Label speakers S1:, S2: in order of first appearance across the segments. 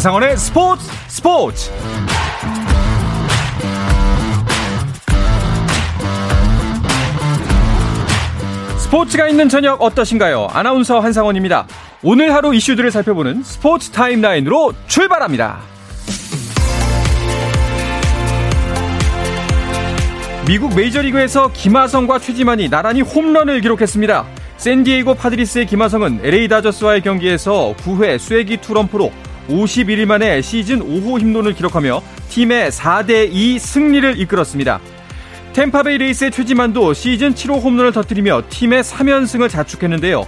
S1: 한상원의 스포츠 스포츠 스포츠가 있는 저녁 어떠신가요? 아나운서 한상원입니다. 오늘 하루 이슈들을 살펴보는 스포츠 타임라인으로 출발합니다. 미국 메이저리그에서 김하성과 최지만이 나란히 홈런을 기록했습니다. 샌디에이고 파드리스의 김하성은 LA 다저스와의 경기에서 9회 쐐기 투런프로 51일 만에 시즌 5호 홈런을 기록하며 팀의 4대2 승리를 이끌었습니다. 템파베이 레이스의 최지만도 시즌 7호 홈런을 터뜨리며 팀의 3연승을 자축했는데요.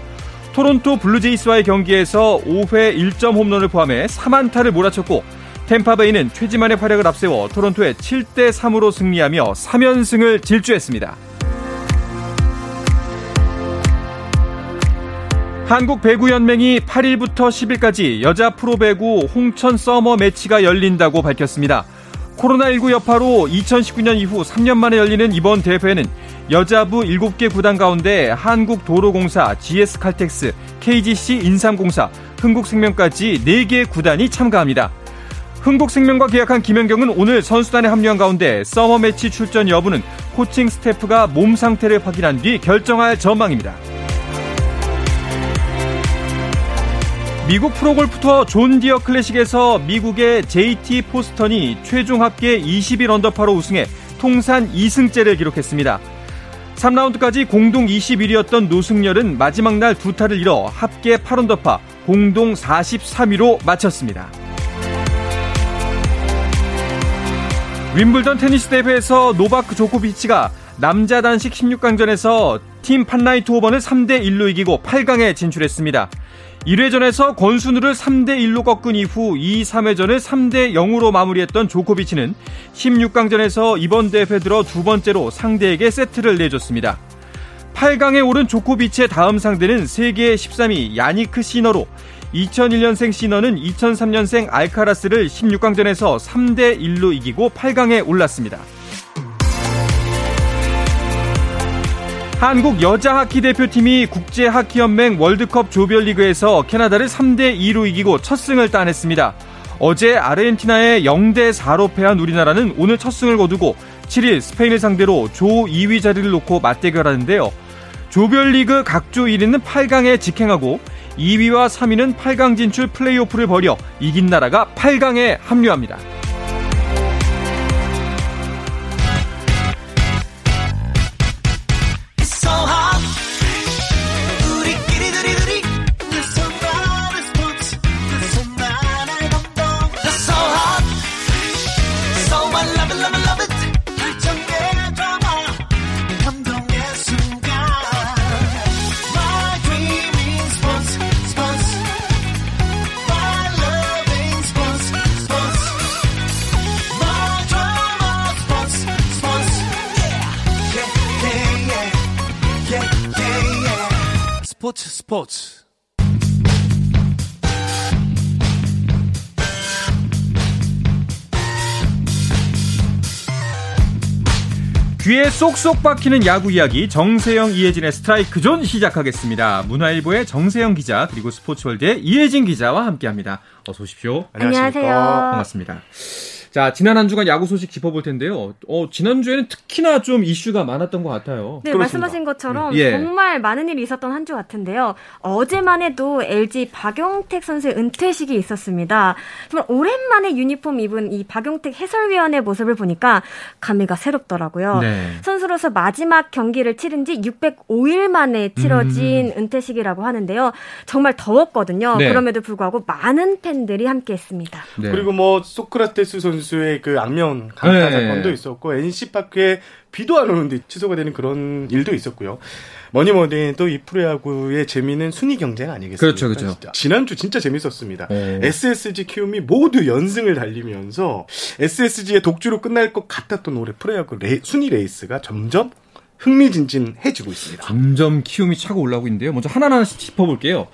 S1: 토론토 블루제이스와의 경기에서 5회 1점 홈런을 포함해 3안타를 몰아쳤고 템파베이는 최지만의 활약을 앞세워 토론토에 7대 3으로 승리하며 3연승을 질주했습니다. 한국 배구연맹이 8일부터 10일까지 여자 프로배구 홍천 서머 매치가 열린다고 밝혔습니다. 코로나19 여파로 2019년 이후 3년 만에 열리는 이번 대회는 여자부 7개 구단 가운데 한국도로공사, GS칼텍스, KGC 인삼공사, 흥국생명까지 4개 구단이 참가합니다. 흥국생명과 계약한 김연경은 오늘 선수단에 합류한 가운데 서머 매치 출전 여부는 코칭 스태프가 몸 상태를 확인한 뒤 결정할 전망입니다. 미국 프로골프 투어 존 디어 클래식에서 미국의 JT 포스턴이 최종 합계 21 언더파로 우승해 통산 2승째를 기록했습니다. 3라운드까지 공동 21위였던 노승열은 마지막 날 두 타를 잃어 합계 8언더파 공동 43위로 마쳤습니다. 윔블던 테니스 대회에서 노바크 조코비치가 남자 단식 16강전에서 팀 판라이트호번을 3대 1로 이기고 8강에 진출했습니다. 1회전에서 권순우를 3대1로 꺾은 이후 2, 3회전을 3대 0으로 마무리했던 조코비치는 16강전에서 이번 대회 들어 두 번째로 상대에게 세트를 내줬습니다. 8강에 오른 조코비치의 다음 상대는 세계 13위 야니크 시너로 2001년생 시너는 2003년생 알카라스를 16강전에서 3대 1로 이기고 8강에 올랐습니다. 한국 여자 하키 대표팀이 국제 하키연맹 월드컵 조별리그에서 캐나다를 3대 2로 이기고 첫 승을 따냈습니다. 어제 아르헨티나에 0대 4로 패한 우리나라는 오늘 첫 승을 거두고 7일 스페인을 상대로 조 2위 자리를 놓고 맞대결하는데요. 조별리그 각조 1위는 8강에 직행하고 2위와 3위는 8강 진출 플레이오프를 벌여 이긴 나라가 8강에 합류합니다.
S2: 스포츠 스포츠
S1: 귀에 쏙쏙 박히는 야구 이야기 정세영 이혜진의 스트라이크 존 시작하겠습니다. 문화일보의 정세영 기자 그리고 스포츠월드의 이혜진 기자와 함께합니다. 어서 오십시오.
S3: 안녕하세요.
S1: 반갑습니다. 자, 지난 한 주간 야구 소식 짚어볼 텐데요. 어, 지난주에는 특히나 좀 이슈가 많았던 것 같아요.
S3: 네, 그렇습니다. 말씀하신 것처럼 음. 예. 정말 많은 일이 있었던 한 주 같은데요. 어제만 해도 LG 박용택 선수의 은퇴식이 있었습니다. 정말 오랜만에 유니폼 입은 이 박용택 해설위원의 모습을 보니까 감회가 새롭더라고요. 네. 선수로서 마지막 경기를 치른 지 605일 만에 치러진 음. 은퇴식이라고 하는데요. 정말 더웠거든요. 네. 그럼에도 불구하고 많은 팬들이 함께 했습니다.
S4: 네. 그리고 뭐 소크라테스 선수 선수의 그 악명 강타 네. 사건도 있었고 NC 파크에 비도 안 오는데 취소가 되는 그런 일도 있었고요. 뭐니 뭐니 또 이 프로야구의 재미는 순위 경쟁 아니겠습니까?
S1: 그렇죠, 그렇죠.
S4: 진짜. 지난주 진짜 재밌었습니다. 네. SSG 키움이 모두 연승을 달리면서 SSG의 독주로 끝날 것 같았던 올해 프로야구 레, 순위 레이스가 점점 흥미진진해지고 있습니다.
S1: 점점 키움이 차고 올라오고 있는데요. 먼저 하나하나씩 짚어볼게요.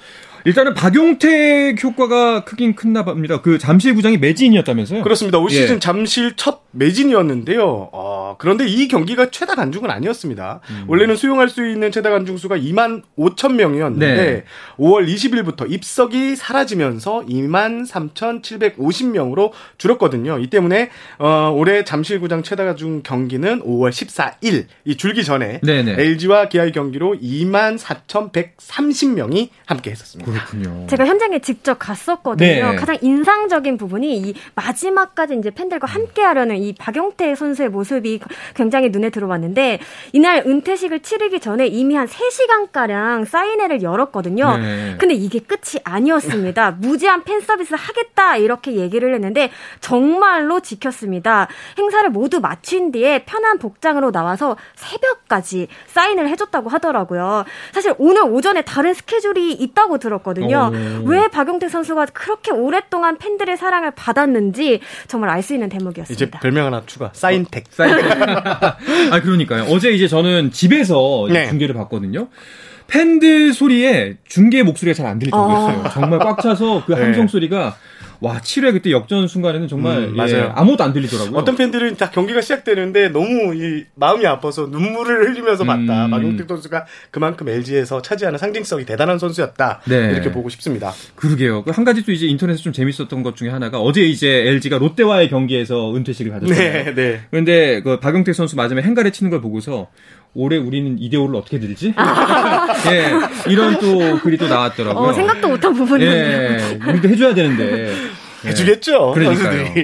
S1: 일단은 박용택 효과가 크긴 큰나 봅니다. 그 잠실 구장이 매진이었다면서요?
S4: 그렇습니다. 올 시즌 예. 잠실 첫 매진이었는데요. 아, 어, 그런데 이 경기가 최다 관중은 아니었습니다. 음. 원래는 수용할 수 있는 최다 관중 수가 2만 5천 명이었는데 네. 5월 20일부터 입석이 사라지면서 2만 3,750명으로 줄었거든요. 이 때문에 어, 올해 잠실 구장 최다 관중 경기는 5월 14일 이 줄기 전에 네네. LG와 기아의 경기로 2만 4,130명이 함께 했었습니다.
S1: 그렇군요.
S3: 제가 현장에 직접 갔었거든요. 네. 가장 인상적인 부분이 이 마지막까지 이제 팬들과 함께 하려는 이 박용태 선수의 모습이 굉장히 눈에 들어왔는데 이날 은퇴식을 치르기 전에 이미 한 3시간 가량 사인회를 열었거든요. 네. 근데 이게 끝이 아니었습니다. 무제한 팬 서비스 하겠다 이렇게 얘기를 했는데 정말로 지켰습니다. 행사를 모두 마친 뒤에 편한 복장으로 나와서 새벽까지 사인을 해줬다고 하더라고요. 사실 오늘 오전에 다른 스케줄이 있다고 들었거든요. 오. 왜 박용태 선수가 그렇게 오랫동안 팬들의 사랑을 받았는지 정말 알 수 있는 대목이었습니다.
S4: 이제 별명 하나 추가. 사인텍. 어,
S1: 사인텍. 아 그러니까요. 어제 이제 저는 집에서 네. 중계를 봤거든요. 팬들 소리에 중계 목소리가 잘 안 들리더라고요. 아. 정말 꽉 차서 그 함성 네. 소리가 와 7회 그때 역전 순간에는 정말 음, 맞아요. 예, 아무것도 안 들리더라고요.
S4: 어떤 팬들은 다 경기가 시작되는데 너무 이 마음이 아파서 눈물을 흘리면서 봤다. 음. 박용택 선수가 그만큼 LG에서 차지하는 상징성이 대단한 선수였다. 네. 이렇게 보고 싶습니다.
S1: 그러게요. 그한 가지 또 이제 인터넷에 좀 재밌었던 것 중에 하나가 어제 이제 LG가 롯데와의 경기에서 은퇴식을 가졌잖아요. 네, 네. 그런데 그 박용택 선수 마지막에 행가래 치는 걸 보고서 올해 우리는 이대호를 어떻게 들지? 예, 이런 또 글이 또 나왔더라고요.
S3: 어, 생각도 못한 부분이네요.
S1: 예, 우리도 해줘야 되는데.
S4: 예. 해주겠죠.
S1: 그러니까요.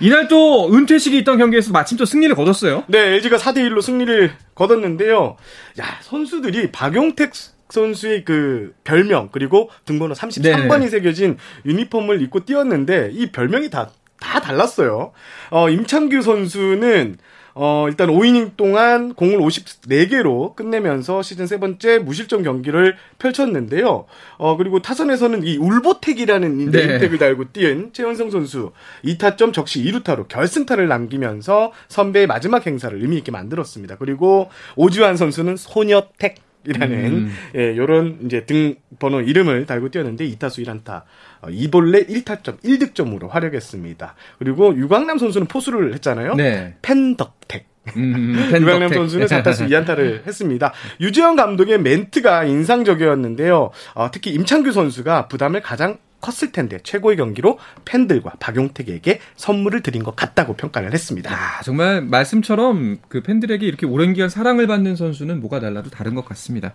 S1: 이날 또 은퇴식이 있던 경기에서 마침 또 승리를 거뒀어요.
S4: 네, LG가 4대 1로 승리를 거뒀는데요. 야, 선수들이 박용택 선수의 그 별명 그리고 등번호 33번이 네. 새겨진 유니폼을 입고 뛰었는데 이 별명이 다 다 달랐어요. 어, 임창규 선수는 어, 일단 5이닝 동안 공을 54개로 끝내면서 시즌 세 번째 무실점 경기를 펼쳤는데요. 어, 그리고 타선에서는 이 울보택이라는 네. 네임택을 달고 뛴 최원성 선수 2타점 적시 2루타로 결승타를 남기면서 선배의 마지막 행사를 의미있게 만들었습니다. 그리고 오지환 선수는 소녀택 이라는 음. 예, 요런 이제 등 번호 이름을 달고 뛰었는데 2타수 1안타. 어, 2볼레 1타점 1득점으로 활약했습니다. 그리고 유광남 선수는 포수를 했잖아요. 네. 펜덕택. 음, 유광남 선수는 4타수 2안타를 했습니다. 유지영 감독의 멘트가 인상적이었는데요. 어, 특히 임창규 선수가 부담을 가장 컸을 텐데 최고의 경기로 팬들과 박용택에게 선물을 드린 것 같다고 평가를 했습니다.
S1: 아, 정말 말씀처럼 그 팬들에게 이렇게 오랜 기간 사랑을 받는 선수는 뭐가 달라도 다른 것 같습니다.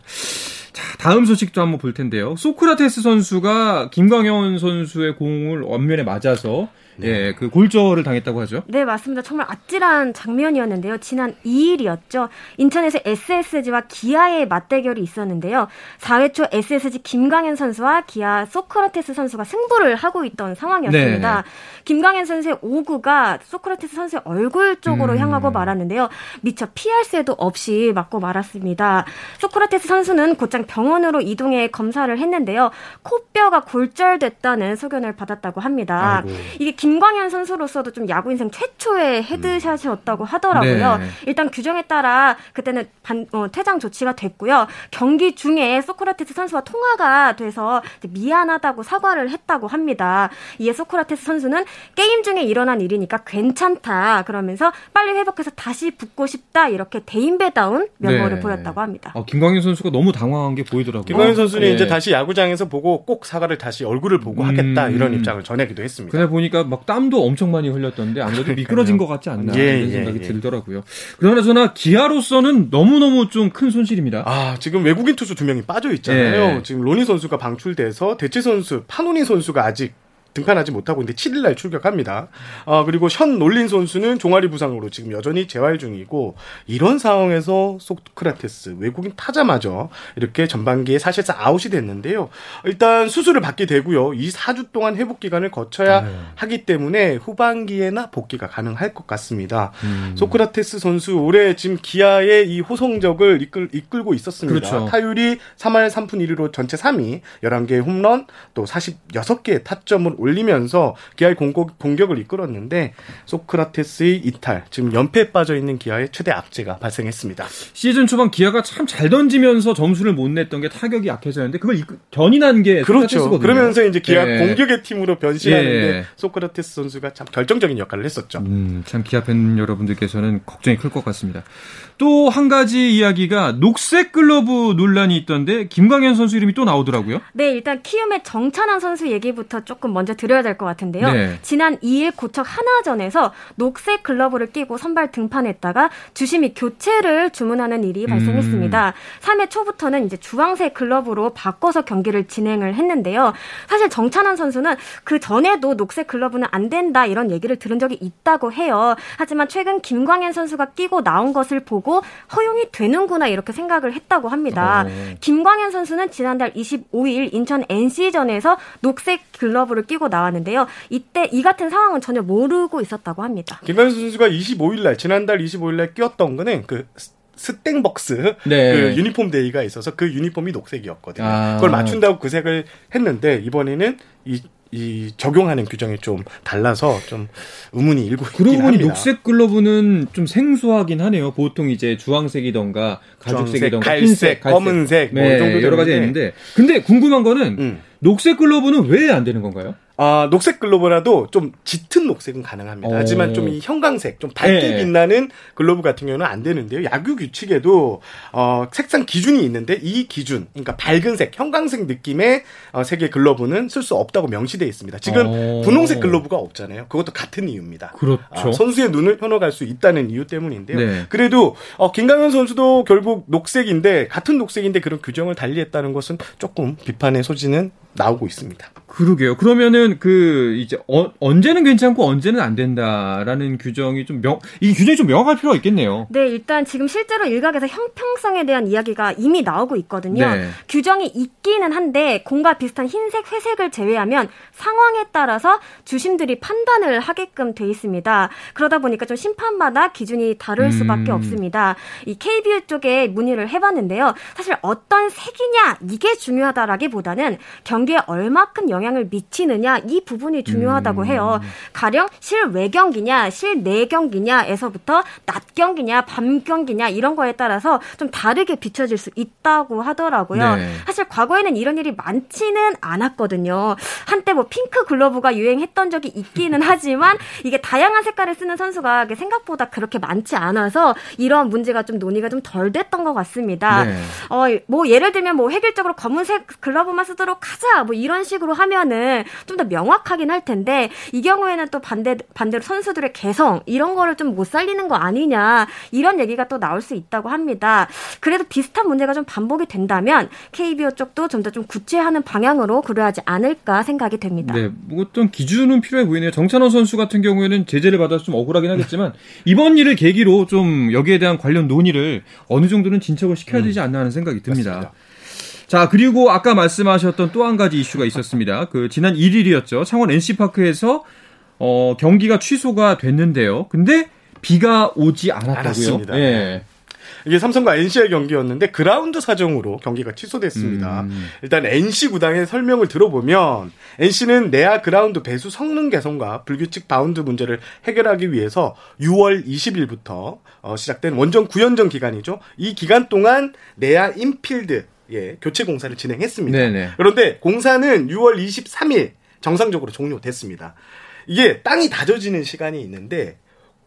S1: 자, 다음 소식도 한번 볼 텐데요. 소크라테스 선수가 김광현 선수의 공을 원면에 맞아서 네. 예, 그 골절을 당했다고 하죠.
S3: 네, 맞습니다. 정말 아찔한 장면이었는데요. 지난 2일이었죠. 인천에서 SSG와 기아의 맞대결이 있었는데요. 4회 초 SSG 김강현 선수와 기아 소크라테스 선수가 승부를 하고 있던 상황이었습니다. 네. 김강현 선수의 오구가 소크라테스 선수의 얼굴 쪽으로 음. 향하고 말았는데요. 미처 피할 새도 없이 맞고 말았습니다. 소크라테스 선수는 곧장 병원으로 이동해 검사를 했는데요. 코뼈가 골절됐다는 소견을 받았다고 합니다. 아이고. 이게 김 김광현 선수로서도 좀 야구 인생 최초의 헤드샷이었다고 하더라고요. 네. 일단 규정에 따라 그때는 반, 어, 퇴장 조치가 됐고요. 경기 중에 소크라테스 선수와 통화가 돼서 미안하다고 사과를 했다고 합니다. 이에 소크라테스 선수는 게임 중에 일어난 일이니까 괜찮다 그러면서 빨리 회복해서 다시 붙고 싶다 이렇게 대인배다운 면모를 네. 보였다고 합니다.
S1: 어, 김광현 선수가 너무 당황한 게 보이더라고요.
S4: 김광현 선수는 네. 이제 다시 야구장에서 보고 꼭 사과를 다시 얼굴을 보고 음... 하겠다 이런 입장을 전하기도 했습니다.
S1: 그래 보니까 막막 땀도 엄청 많이 흘렸던데 아무래도 미끄러진 것 같지 않나 예, 이런 예, 생각이 예, 예. 들더라고요. 그러나 저나 기아로서는 너무너무 좀 큰 손실입니다.
S4: 아 지금 외국인 투수 두 명이 빠져 있잖아요. 예. 지금 로니 선수가 방출돼서 대체 선수 파노니 선수가 아직 등판하지 못하고 있는데 7일날 출격합니다. 아, 그리고 션 놀린 선수는 종아리 부상으로 지금 여전히 재활 중이고 이런 상황에서 소크라테스 외국인 타자마저 이렇게 전반기에 사실상 아웃이 됐는데요. 일단 수술을 받게 되고요. 이 4주 동안 회복 기간을 거쳐야 네. 하기 때문에 후반기에나 복귀가 가능할 것 같습니다. 음. 소크라테스 선수 올해 지금 기아의 이 호성적을 이끌, 이끌고 있었습니다. 그렇죠. 타율이 3할 3푼 1리로 전체 3위, 11개의 홈런, 또 46개의 타점을 올 올리면서 기아의 공격, 공격을 이끌었는데 소크라테스의 이탈, 지금 연패에 빠져 있는 기아의 최대 악재가 발생했습니다.
S1: 시즌 초반 기아가 참 잘 던지면서 점수를 못 냈던 게 타격이 약해서였는데 그걸 견인한 게
S4: 그렇죠.
S1: 소크라테스거든요.
S4: 그러면서 이제 기아 예. 공격의 팀으로 변신하는데 예. 소크라테스 선수가 참 결정적인 역할을 했었죠.
S1: 음, 참 기아 팬 여러분들께서는 걱정이 클 것 같습니다. 또 한 가지 이야기가 녹색 글러브 논란이 있던데 김광현 선수 이름이 또 나오더라고요.
S3: 네, 일단 키움의 정찬환 선수 얘기부터 조금 먼저 드려야 될 것 같은데요. 네. 지난 2일 고척 하나전에서 녹색 글러브를 끼고 선발 등판했다가 주심이 교체를 주문하는 일이 발생했습니다. 음. 3회 초부터는 이제 주황색 글러브로 바꿔서 경기를 진행을 했는데요. 사실 정찬환 선수는 그 전에도 녹색 글러브는 안 된다 이런 얘기를 들은 적이 있다고 해요. 하지만 최근 김광현 선수가 끼고 나온 것을 보고 허용이 되는구나 이렇게 생각을 했다고 합니다. 오. 어. 김광현 선수는 지난달 25일 인천 NC전에서 녹색 글러브를 끼고 나왔는데요. 이때 이 같은 상황은 전혀 모르고 있었다고 합니다.
S4: 김광현 선수가 25일 날 지난달 25일 날 끼었던 거는 그 스땡벅스 네. 그 유니폼 day가 있어서 그 유니폼이 녹색이었거든요. 아. 그걸 맞춘다고 그 색을 했는데 이번에는 이, 이 적용하는 규정이 좀 달라서 좀 의문이 일고 있긴
S1: 그러고
S4: 보니
S1: 녹색 글러브는 좀 생소하긴 하네요. 보통 이제 주황색이던가 가죽색이던가
S4: 갈색, 흰색, 갈색, 검은색 뭐
S1: 네, 정도 여러 가지 있는데 근데 궁금한 거는 음. 녹색 글러브는 왜 안 되는 건가요?
S4: 아, 녹색 글로브라도 좀 짙은 녹색은 가능합니다. 오. 하지만 좀 이 형광색, 좀 밝게 네. 빛나는 글로브 같은 경우는 안 되는데요. 야구 규칙에도 어, 색상 기준이 있는데 이 기준, 그러니까 밝은 색, 형광색 느낌의 어, 색의 글러브는 쓸 수 없다고 명시되어 있습니다. 지금 오. 분홍색 글러브가 없잖아요. 그것도 같은 이유입니다.
S1: 그렇죠.
S4: 아, 선수의 눈을 현혹할 수 있다는 이유 때문인데요. 네. 그래도 어, 김강현 선수도 결국 녹색인데 같은 녹색인데 그런 규정을 달리했다는 것은 조금 비판의 소지는 나오고 있습니다.
S1: 그러게요. 그러면은 그 이제 어, 언제는 괜찮고 언제는 안 된다라는 규정이 좀 명, 이 규정이 좀 명확할 필요가 있겠네요.
S3: 네, 일단 지금 실제로 일각에서 형평성에 대한 이야기가 이미 나오고 있거든요. 네. 규정이 있기는 한데 공과 비슷한 흰색, 회색을 제외하면 상황에 따라서 주심들이 판단을 하게끔 돼 있습니다. 그러다 보니까 좀 심판마다 기준이 다를 수밖에 음. 없습니다. 이 KBO 쪽에 문의를 해봤는데요. 사실 어떤 색이냐 이게 중요하다라기보다는 경기에 얼마큼 영향을 미치느냐 이 부분이 중요하다고 해요. 음. 가령 실외 경기냐 실내 경기냐에서부터 낮 경기냐 밤 경기냐 이런 거에 따라서 좀 다르게 비춰질 수 있다고 하더라고요. 네. 사실 과거에는 이런 일이 많지는 않았거든요. 한때 뭐 핑크 글러브가 유행했던 적이 있기는 하지만 이게 다양한 색깔을 쓰는 선수가 생각보다 그렇게 많지 않아서 이런 문제가 좀 논의가 좀 덜 됐던 것 같습니다. 네. 어, 뭐 예를 들면 뭐 획일적으로 검은색 글러브만 쓰도록 하자 뭐 이런 식으로 하면은 좀더 명확하긴 할 텐데 이 경우에는 또 반대 반대로 선수들의 개성 이런 거를 좀 못 살리는 거 아니냐 이런 얘기가 또 나올 수 있다고 합니다. 그래도 비슷한 문제가 좀 반복이 된다면 KBO 쪽도 좀 더좀 구체하는 방향으로 그려야지 않을까 생각이 됩니다.
S1: 네, 뭐 어떤 기준은 필요해 보이네요. 정찬원 선수 같은 경우에는 제재를 받아서 좀 억울하긴 하겠지만 이번 일을 계기로 좀 여기에 대한 관련 논의를 어느 정도는 진척을 시켜야 되지 않나 하는 생각이 듭니다. 맞습니다. 자, 그리고 아까 말씀하셨던 또 한 가지 이슈가 있었습니다. 그 지난 1일이었죠. 창원 NC파크에서 어, 경기가 취소가 됐는데요. 근데 비가 오지 않았다고요.
S4: 예. 이게 삼성과 NC의 경기였는데 그라운드 사정으로 경기가 취소됐습니다. 음. 일단 NC 구단의 설명을 들어보면 NC는 내야 그라운드 배수 성능 개선과 불규칙 바운드 문제를 해결하기 위해서 6월 20일부터 어, 시작된 원정 9연전 기간이죠. 이 기간 동안 내야 인필드 예, 교체 공사를 진행했습니다. 네네. 그런데 공사는 6월 23일 정상적으로 종료됐습니다. 이게 땅이 다져지는 시간이 있는데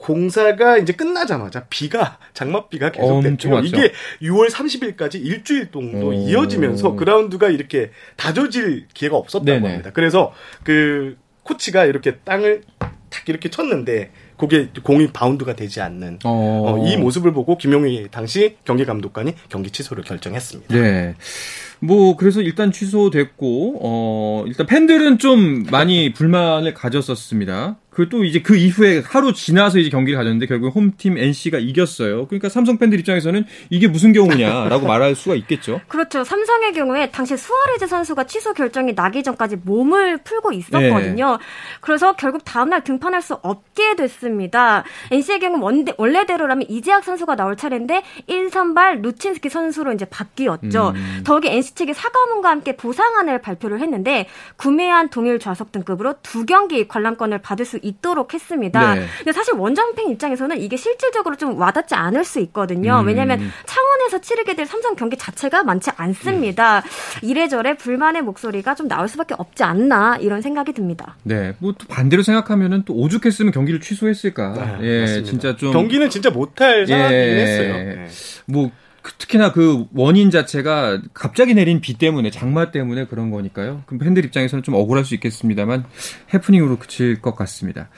S4: 공사가 이제 끝나자마자 비가 장맛비가 계속됐죠. 이게 6월 30일까지 일주일 오. 이어지면서 그라운드가 이렇게 다져질 기회가 없었다고 네네. 합니다. 그래서 그 코치가 이렇게 땅을 탁 이렇게 쳤는데 그게 공이 바운드가 되지 않는 어. 어, 이 모습을 보고 김용희 당시 경기 감독관이 경기 취소를 결정했습니다.
S1: 네. 뭐 그래서 일단 취소됐고 어 일단 팬들은 좀 많이 불만을 가졌었습니다. 그 또 이제 그 이후에 하루 지나서 이제 경기를 가졌는데 결국 홈팀 NC가 이겼어요. 그러니까 삼성 팬들 입장에서는 이게 무슨 경우냐라고 말할 수가 있겠죠.
S3: 그렇죠. 삼성의 경우에 당시 수아레즈 선수가 취소 결정이 나기 전까지 몸을 풀고 있었거든요. 네. 그래서 결국 다음날 등판할 수 없게 됐습니다. NC의 경우 원대, 원래대로라면 이재학 선수가 나올 차례인데 1선발 루친스키 선수로 이제 바뀌었죠. 음. 더욱이 NC NC 측이 사과문과 함께 보상안을 발표를 했는데 구매한 동일 좌석 등급으로 두 경기 관람권을 받을 수 있도록 했습니다. 네. 근데 사실 원정팬 입장에서는 이게 실질적으로 좀 와닿지 않을 수 있거든요. 음. 왜냐하면 창원 에서 치르게 될 삼성 경기 자체가 많지 않습니다. 음. 이래저래 불만의 목소리가 좀 나올 수밖에 없지 않나 이런 생각이 듭니다.
S1: 네, 뭐 또 반대로 생각하면은 또 오죽했으면 경기를 취소했을까. 네, 예, 맞습니다. 진짜 좀
S4: 경기는 진짜 못할 상황이긴 예, 했어요. 네.
S1: 뭐그 특히나 그 원인 자체가 갑자기 내린 비 때문에 장마 때문에 그런 거니까요. 그럼 팬들 입장에서는 좀 억울할 수 있겠습니다만 해프닝으로 그칠 것 같습니다.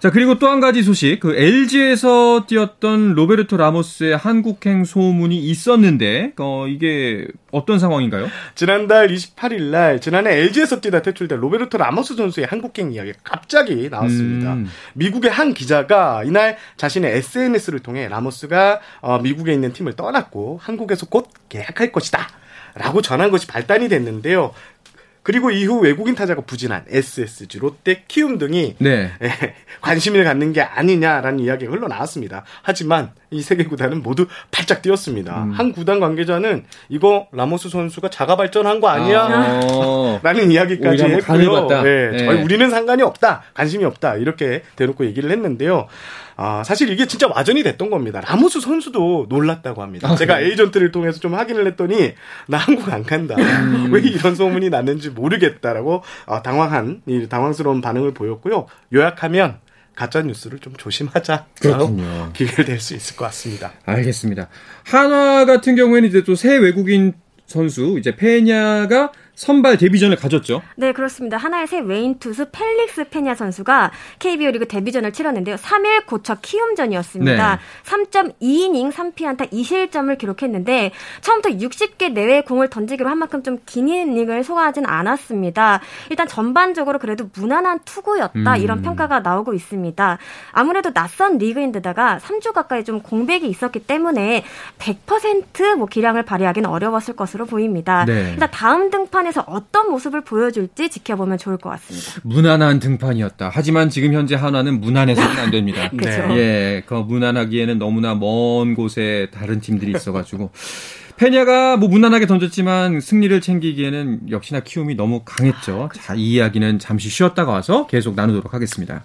S1: 자, 그리고 또 한 가지 소식. 그 LG에서 뛰었던 로베르토 라모스의 한국행 소문이 있었는데, 어, 이게 어떤 상황인가요?
S4: 지난달 28일 날, 지난해 LG에서 뛰다 퇴출된 로베르토 라모스 선수의 한국행 이야기가 갑자기 나왔습니다. 음. 미국의 한 기자가 이날 자신의 SNS를 통해 라모스가 어, 미국에 있는 팀을 떠났고, 한국에서 곧 계약할 것이다. 라고 전한 것이 발단이 됐는데요. 그리고 이후 외국인 타자가 부진한 SSG, 롯데, 키움 등이 네. 예, 관심을 갖는 게 아니냐라는 이야기가 흘러나왔습니다. 하지만 이 세 개 구단은 모두 펄쩍 뛰었습니다. 음. 한 구단 관계자는 이거 라모스 선수가 자가 발전한 거 아니야? 아. 라는 이야기까지 했고요. 네, 네. 우리는 상관이 없다. 관심이 없다. 이렇게 대놓고 얘기를 했는데요. 아, 사실 이게 진짜 와전이 됐던 겁니다. 라모스 선수도 놀랐다고 합니다. 아, 제가 에이전트를 통해서 좀 확인을 했더니 나 한국 안 간다. 음. 왜 이런 소문이 났는지 모르겠다라고 어, 당황한 이 당황스러운 반응을 보였고요. 요약하면 가짜 뉴스를 좀 조심하자. 그렇군요. 귀결될 수 있을 것 같습니다.
S1: 알겠습니다. 한화 같은 경우에는 이제 또 새 외국인 선수 이제 페냐가 선발 데뷔전을 가졌죠.
S3: 네, 그렇습니다. 한화의 새 외인 투수 펠릭스 페냐 선수가 KBO 리그 데뷔전을 치렀는데요. 3일 고쳐 키움전이었습니다. 네. 3.2이닝 3피안타 2실점을 기록했는데 처음부터 60개 내외 공을 던지기로 한 만큼 좀 긴 이닝을 소화하진 않았습니다. 일단 전반적으로 그래도 무난한 투구였다 음. 이런 평가가 나오고 있습니다. 아무래도 낯선 리그인데다가 3주 가까이 좀 공백이 있었기 때문에 100%뭐 기량을 발휘하기는 어려웠을 것으로 보입니다. 네. 일단 다음 등판에 등판에서 어떤 모습을 보여줄지 지켜보면 좋을 것 같습니다.
S1: 무난한 등판이었다. 하지만 지금 현재 하나는 무난해서는 안 됩니다.
S3: 그렇죠.
S1: 네. 예, 그 무난하기에는 너무나 먼 곳에 다른 팀들이 있어가지고. 페냐가 뭐 무난하게 던졌지만 승리를 챙기기에는 역시나 키움이 너무 강했죠. 자, 이 이야기는 잠시 쉬었다가 와서 계속 나누도록 하겠습니다.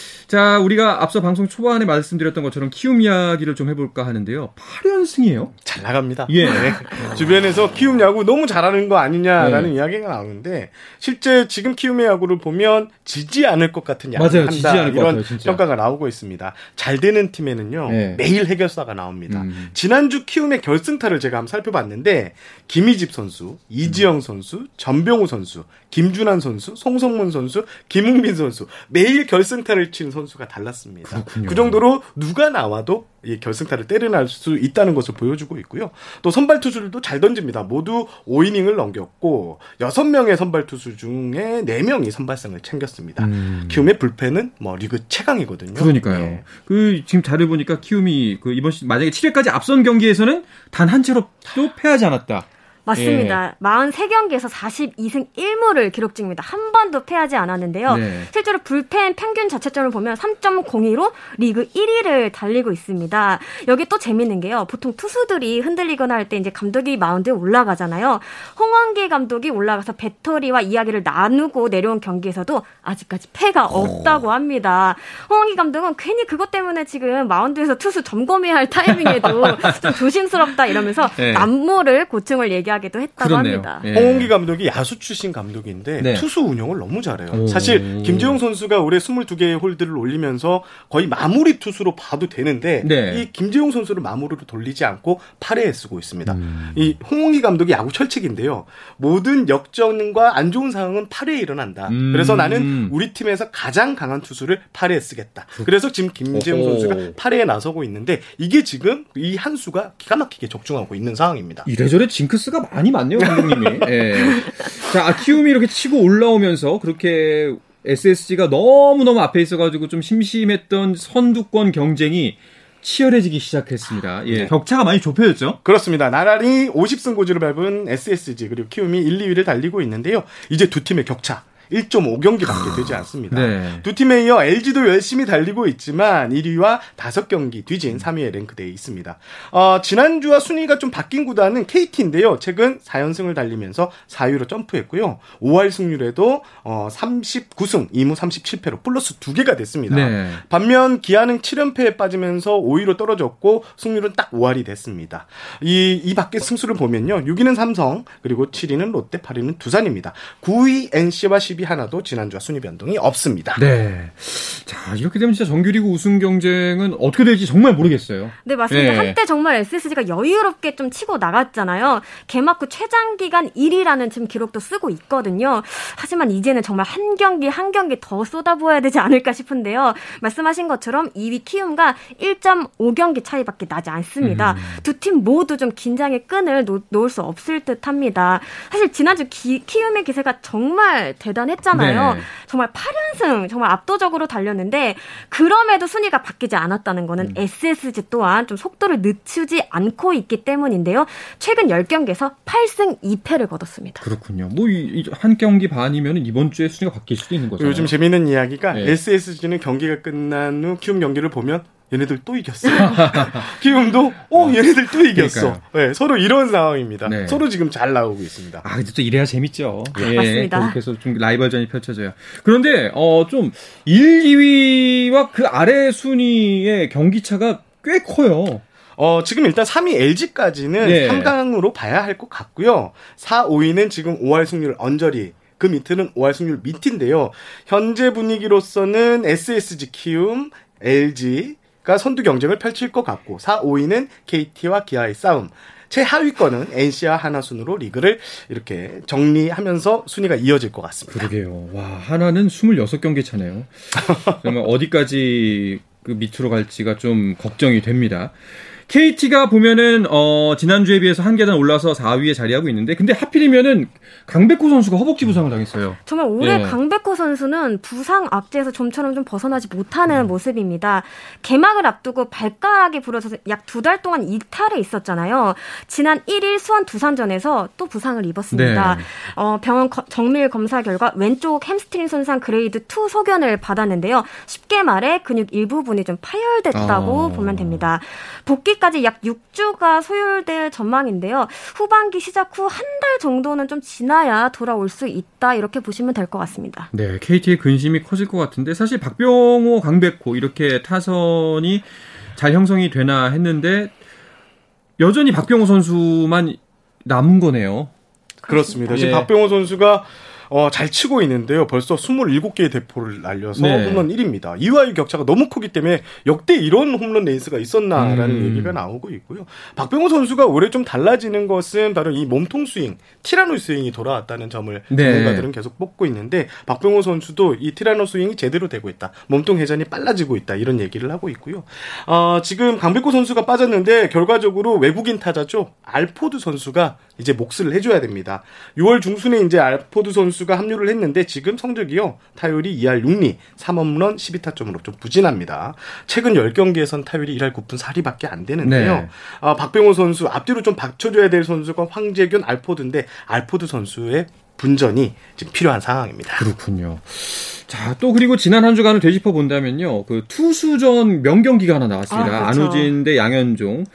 S1: 자, 우리가 앞서 방송 초반에 말씀드렸던 것처럼 키움 이야기를 좀 해볼까 하는데요. 8연승이에요?
S4: 잘 나갑니다. 예. 네. 주변에서 키움 야구 너무 잘하는 거 아니냐라는 네. 이야기가 나오는데 실제 지금 키움의 야구를 보면 지지 않을 것 같은 야구 맞아요. 지지 않을 이런 같아요, 평가가 나오고 있습니다. 잘 되는 팀에는요 네. 매일 해결사가 나옵니다. 음. 지난주 키움의 결승타를 제가 한번 살펴봤는데 김희집 선수, 이지영 선수, 전병우 선수, 김준환 선수, 송성문 선수, 김웅빈 선수 매일 결승타를 친 선수가 달랐습니다. 그렇군요. 그 정도로 누가 나와도 이 결승타를 때려낼 수 있다는 것을 보여주고 있고요. 또 선발 투수들도 잘 던집니다. 모두 5이닝을 넘겼고 6명의 선발 투수 중에 4명이 선발상을 챙겼습니다. 음. 키움의 불펜은 뭐 리그 최강이거든요.
S1: 그러니까요. 네. 그 지금 자료 보니까 키움이 그 이번 시 만약에 7회까지 앞선 경기에서는 단 한 채로 또 패하지 않았다.
S3: 맞습니다. 예. 43경기에서 42승 1무를 기록 중입니다. 한 번도 패하지 않았는데요. 네. 실제로 불펜 평균 자체점을 보면 3.02로 리그 1위를 달리고 있습니다. 여기 또 재밌는 게요. 보통 투수들이 흔들리거나 할 때 이제 감독이 마운드에 올라가잖아요. 홍원기 감독이 올라가서 배터리와 이야기를 나누고 내려온 경기에서도 아직까지 패가 없다고 합니다. 홍원기 감독은 괜히 그것 때문에 지금 마운드에서 투수 점검해야 할 타이밍에도 좀 조심스럽다 이러면서 네. 남모를 고충을 얘기하고 이야기도 했다고 그렇네요. 합니다.
S4: 예. 홍기 감독이 야수 출신 감독인데 네. 투수 운영을 너무 잘해요. 오. 사실 김재용 선수가 올해 22개의 홀드를 올리면서 거의 마무리 투수로 봐도 되는데 네. 이 김재용 선수를 마무리로 돌리지 않고 8회에 쓰고 있습니다. 음. 이 홍기 감독이 야구 철칙인데요. 모든 역전과 안 좋은 상황은 8회에 일어난다. 음. 그래서 나는 우리 팀에서 가장 강한 투수를 8회에 쓰겠다. 그래서 지금 김재용 선수가 8회에 나서고 있는데 이게 지금 이 한 수가 기가 막히게 적중하고 있는 상황입니다.
S1: 이래저래 징크스가 화가 많이 많네요, 감독님이. 예. 자, 아, 키움이 이렇게 치고 올라오면서 그렇게 SSG가 너무너무 앞에 있어가지고 좀 심심했던 선두권 경쟁이 치열해지기 시작했습니다. 예. 네. 격차가 많이 좁혀졌죠?
S4: 그렇습니다. 나란히 50승 고지를 밟은 SSG 그리고 키움이 1, 2위를 달리고 있는데요. 이제 두 팀의 격차 1.5경기밖에 되지 않습니다. 네. 두 팀에 이어 LG도 열심히 달리고 있지만 1위와 5경기 뒤진 3위에 랭크되어 있습니다. 어, 지난주와 순위가 좀 바뀐 구단은 KT인데요. 최근 4연승을 달리면서 4위로 점프했고요. 5할 승률에도 어, 39승, 2무 37패로 플러스 2개가 됐습니다. 네. 반면 기아는 7연패에 빠지면서 5위로 떨어졌고 승률은 딱 5할이 됐습니다. 이, 이 밖에 승수를 보면요. 6위는 삼성, 그리고 7위는 롯데, 8위는 두산입니다. 9위 NC와 10위 기 하나도 지난주와 순위 변동이 없습니다.
S1: 네. 자, 이렇게 되면 진짜 정규리그 우승 경쟁은 어떻게 될지 정말 모르겠어요.
S3: 네, 맞습니다. 네. 한때 정말 SSG가 여유롭게 좀 치고 나갔잖아요. 개막 후 최장 기간 1위라는 지금 기록도 쓰고 있거든요. 하지만 이제는 정말 한 경기 한 경기 더 쏟아부어야 되지 않을까 싶은데요. 말씀하신 것처럼 2위 키움과 1.5경기 차이밖에 나지 않습니다. 음. 두팀 모두 좀 긴장의 끈을 놓, 놓을 수 없을 듯합니다. 사실 지난주 기, 키움의 기세가 정말 대단 해 했잖아요. 네. 정말 8연승 정말 압도적으로 달렸는데 그럼에도 순위가 바뀌지 않았다는 거는 음. SSG 또한 좀 속도를 늦추지 않고 있기 때문인데요. 최근 10경기에서 8승 2패를 거뒀습니다.
S1: 그렇군요. 뭐 한 경기 반이면 이번 주에 순위가 바뀔 수도 있는 거죠.
S4: 요즘 재밌는 이야기가 네. SSG는 경기가 끝난 후 키움 경기를 보면 얘네들 또 이겼어. 키움도 어 얘네들 또 이겼어. 네, 서로 이런 상황입니다. 네. 서로 지금 잘 나오고 있습니다.
S1: 아 근데 또 이래야 재밌죠.
S3: 네, 맞습니다.
S1: 계속 좀 라이벌전이 펼쳐져요. 그런데 어 좀 1, 2위와 그 아래 순위의 경기 차가 꽤 커요.
S4: 어, 지금 일단 3위 LG까지는 네. 3강으로 봐야 할 것 같고요. 4, 5위는 지금 5할 승률 언저리 그 밑에는 5할 승률 밑인데요. 현재 분위기로서는 SSG 키움, LG, 가 선두 경쟁을 펼칠 것 같고 4, 5위는 KT와 기아의 싸움. 최하위권은 NC와 하나 순으로 리그를 이렇게 정리하면서 순위가 이어질 것 같습니다.
S1: 그러게요. 와, 하나는 26경기 차네요. 그러면 어디까지 그 밑으로 갈지가 좀 걱정이 됩니다. KT가 보면은 어 지난주에 비해서 한 계단 올라서 4위에 자리하고 있는데 근데 하필이면은 강백호 선수가 허벅지 부상을 당했어요.
S3: 정말 올해 예. 강백호 선수는 부상 악재에서 좀처럼 좀 벗어나지 못하는 음. 모습입니다. 개막을 앞두고 발가락이 부러져서 약 두 달 동안 이탈해 있었잖아요. 지난 1일 수원 두산전에서 또 부상을 입었습니다. 네. 어, 병원 거, 정밀 검사 결과 왼쪽 햄스트링 손상 grade 2 소견을 받았는데요. 쉽게 말해 근육 일부분이 좀 파열됐다고 아. 보면 됩니다. 복귀 후반기까지 약 6주가 소요될 전망인데요. 후반기 시작 후 한 달 정도는 좀 지나야 돌아올 수 있다 이렇게 보시면 될 것 같습니다.
S1: 네, KT의 근심이 커질 것 같은데 사실 박병호, 강백호 이렇게 타선이 잘 형성이 되나 했는데 여전히 박병호 선수만 남은 거네요.
S4: 그렇습니다. 지금 예. 박병호 선수가 어, 잘 치고 있는데요. 벌써 27개의 대포를 날려서 네. 홈런 1위입니다. 2위와의 격차가 너무 크기 때문에 역대 이런 홈런 레이스가 있었나라는 음. 얘기가 나오고 있고요. 박병호 선수가 올해 좀 달라지는 것은 바로 이 몸통 스윙, 티라노 스윙이 돌아왔다는 점을 네. 전문가들은 계속 꼽고 있는데 박병호 선수도 이 티라노 스윙이 제대로 되고 있다. 몸통 회전이 빨라지고 있다. 이런 얘기를 하고 있고요. 어, 지금 강백호 선수가 빠졌는데 결과적으로 외국인 타자죠. 알포드 선수가 이제 몫을 해줘야 됩니다. 6월 중순에 이제 알포드 선수가 합류를 했는데 지금 성적이요. 타율이 2할 6리, 3홈런 12타점으로 좀 부진합니다. 최근 10경기에선 타율이 1할 9푼 4리밖에 안 되는데요. 네. 아, 박병호 선수 앞뒤로 좀 받쳐줘야 될 선수가 황재균, 알포드인데 알포드 선수의 분전이 지금 필요한 상황입니다.
S1: 그렇군요. 자, 또 그리고 지난 한 주간을 되짚어 본다면요. 그 투수전 명경기가 하나 나왔습니다. 아, 그렇죠. 안우진 대 양현종.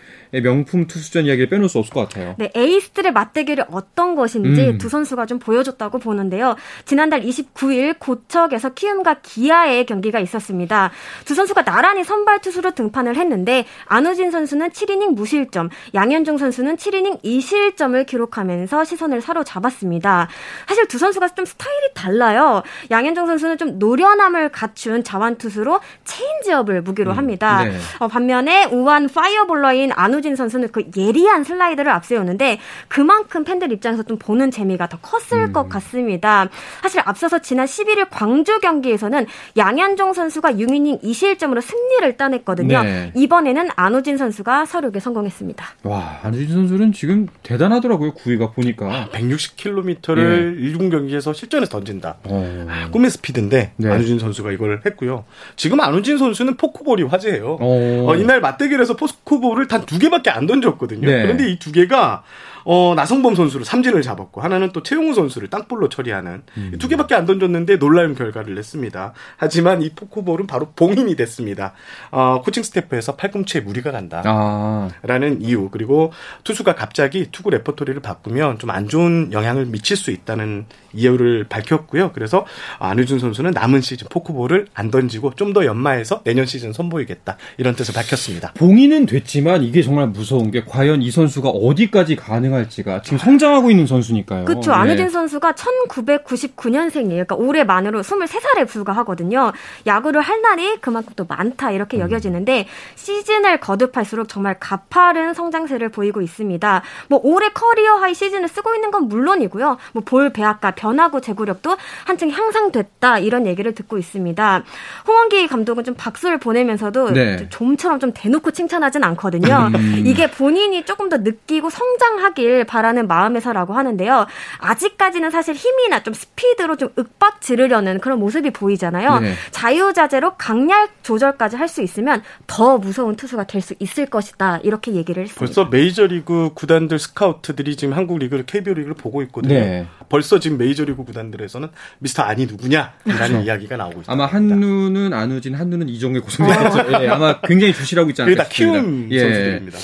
S1: 명품 투수전 이야기를 빼놓을 수 없을 것 같아요.
S3: 네, 에이스들의 맞대결이 어떤 것인지 음. 두 선수가 좀 보여줬다고 보는데요. 지난달 29일 고척에서 키움과 기아의 경기가 있었습니다. 두 선수가 나란히 선발 투수로 등판을 했는데 안우진 선수는 7이닝 무실점, 양현종 선수는 7이닝 2실점을 기록하면서 시선을 사로잡았습니다. 사실 두 선수가 좀 스타일이 달라요. 양현종 선수는 좀 노련함을 갖춘 좌완투수로 체인지업을 무기로 음, 합니다. 네. 어, 반면에 우완 fireballer인 안우진 선수는 그 예리한 슬라이더를 앞세우는데 그만큼 팬들 입장에서 좀 보는 재미가 더 컸을 음. 것 같습니다. 사실 앞서서 지난 11일 광주 경기에서는 양현종 선수가 6이닝 2실점으로 승리를 따냈거든요. 네. 이번에는 안우진 선수가 서륙에 성공했습니다.
S1: 와, 안우진 선수는 지금 대단하더라고요. 구위가 보니까
S4: 160km를 네. 1군 경기에서 실전에서 던진다. 어. 아, 꿈의 스피드인데 네. 안우진 선수가 이걸 했고요. 지금 안우진 선수는 포크볼이 화제예요. 어. 어, 이날 맞대결에서 포크볼을 단 두 개밖에 안 던졌거든요. 네. 그런데 이 두 개가 어, 나성범 선수를 삼진을 잡았고 하나는 또 최형우 선수를 땅볼로 처리하는 음. 두 개밖에 안 던졌는데 놀라운 결과를 냈습니다. 하지만 이 포크볼은 바로 봉인이 됐습니다. 어, 코칭 스태프에서 팔꿈치에 무리가 간다. 아. 라는 이유 그리고 투수가 갑자기 투구 레퍼토리를 바꾸면 좀 안 좋은 영향을 미칠 수 있다는 이유를 밝혔고요. 그래서 안우진 선수는 남은 시즌 포크볼을 안 던지고 좀 더 연마해서 내년 시즌 선보이겠다 이런 뜻을 밝혔습니다.
S1: 봉인은 됐지만 이게 정말 무서운 게 과연 이 선수가 어디까지 가능한 가능할지가 지금 성장하고 있는 선수니까요.
S3: 그렇죠. 네. 안우진 선수가 1999년생이에요. 그러니까 올해 만으로 23살에 불과하거든요. 야구를 할 날이 그만큼 또 많다 이렇게 음. 여겨지는데 시즌을 거듭할수록 정말 가파른 성장세를 보이고 있습니다. 뭐 올해 career high 시즌을 쓰고 있는 건 물론이고요. 뭐 볼 배합과 변화구 제구력도 한층 향상됐다 이런 얘기를 듣고 있습니다. 홍원기 감독은 좀 박수를 보내면서도 네. 좀처럼 좀 대놓고 칭찬하진 않거든요. 음. 이게 본인이 조금 더 느끼고 성장하기 되길 바라는 마음에서라고 하는데요. 아직까지는 사실 힘이나 좀 스피드로 좀 윽박 지르려는 그런 모습이 보이잖아요. 네. 자유자재로 강약 조절까지 할 수 있으면 더 무서운 투수가 될 수 있을 것이다. 이렇게 얘기를 했습니다.
S4: 벌써 메이저리그 구단들 스카우트들이 지금 한국 리그를 KBO 리그를 보고 있거든요. 네. 벌써 지금 메이저리그 구단들에서는 미스터 아니 누구냐라는 그렇죠. 이야기가 나오고 있습니다.
S1: 아마 한누는 안우진, 한누는 이종의 고성이겠죠. 예, 아마 굉장히 주시라고 있지 않을까
S4: 싶습니다. 키운 예. 선수들입니다.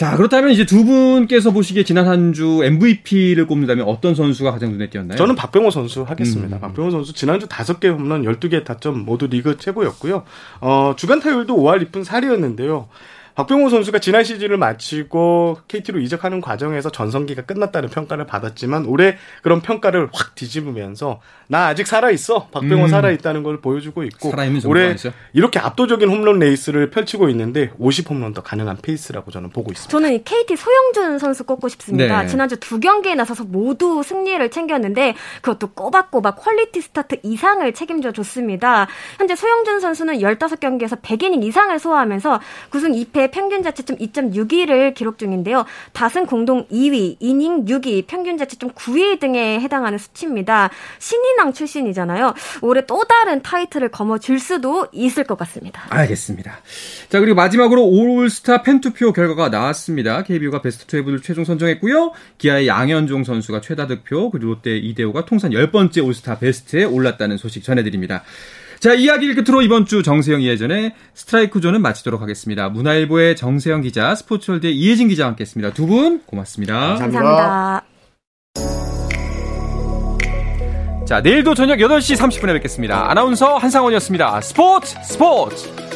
S1: 자, 그렇다면 이제 두 분께서 보시기에 지난 한 주 MVP를 꼽는다면 어떤 선수가 가장 눈에 띄었나요?
S4: 저는 박병호 선수 하겠습니다. 음. 박병호 선수 지난주 5개 홈런 12개 타점 모두 리그 최고였고요. 어, 주간 타율도 5할 2푼 4리였는데요. 박병호 선수가 지난 시즌을 마치고 KT로 이적하는 과정에서 전성기가 끝났다는 평가를 받았지만 올해 그런 평가를 확 뒤집으면서 나 아직 살아 있어. 박병호 음. 살아 있다는 걸 보여주고 있고 올해 아니죠? 이렇게 압도적인 홈런 레이스를 펼치고 있는데 50 홈런도 가능한 페이스라고 저는 보고 있습니다.
S3: 저는 KT 소형준 선수 꼽고 싶습니다. 네. 지난주 두 경기에 나서서 모두 승리를 챙겼는데 그것도 꼬박꼬박 quality start 이상을 책임져 줬습니다. 현재 소형준 선수는 15경기에서 100이닝 이상을 소화하면서 9승 2패 평균 자책점 2.61을 기록 중인데요. 다승 공동 2위, 이닝 6위, 평균 자책점 9위 등에 해당하는 수치입니다. 신인왕 출신이잖아요. 올해 또 다른 타이틀을 거머쥘 수도 있을 것 같습니다.
S1: 알겠습니다. 자, 그리고 마지막으로 올스타 팬투표 결과가 나왔습니다. KBO가 베스트 12를 최종 선정했고요. 기아의 양현종 선수가 최다 득표, 그리고 롯데 이대호가 통산 10번째 올스타 베스트에 올랐다는 소식 전해드립니다. 자, 이야기를 끝으로 이번 주 정세영 이혜진의 스트라이크 존은 마치도록 하겠습니다. 문화일보의 정세영 기자, 스포츠월드의 이혜진 기자와 함께 했습니다. 두 분 고맙습니다.
S3: 감사합니다.
S1: 자, 내일도 저녁 8시 30분에 뵙겠습니다. 아나운서 한상원이었습니다. 스포츠 스포츠!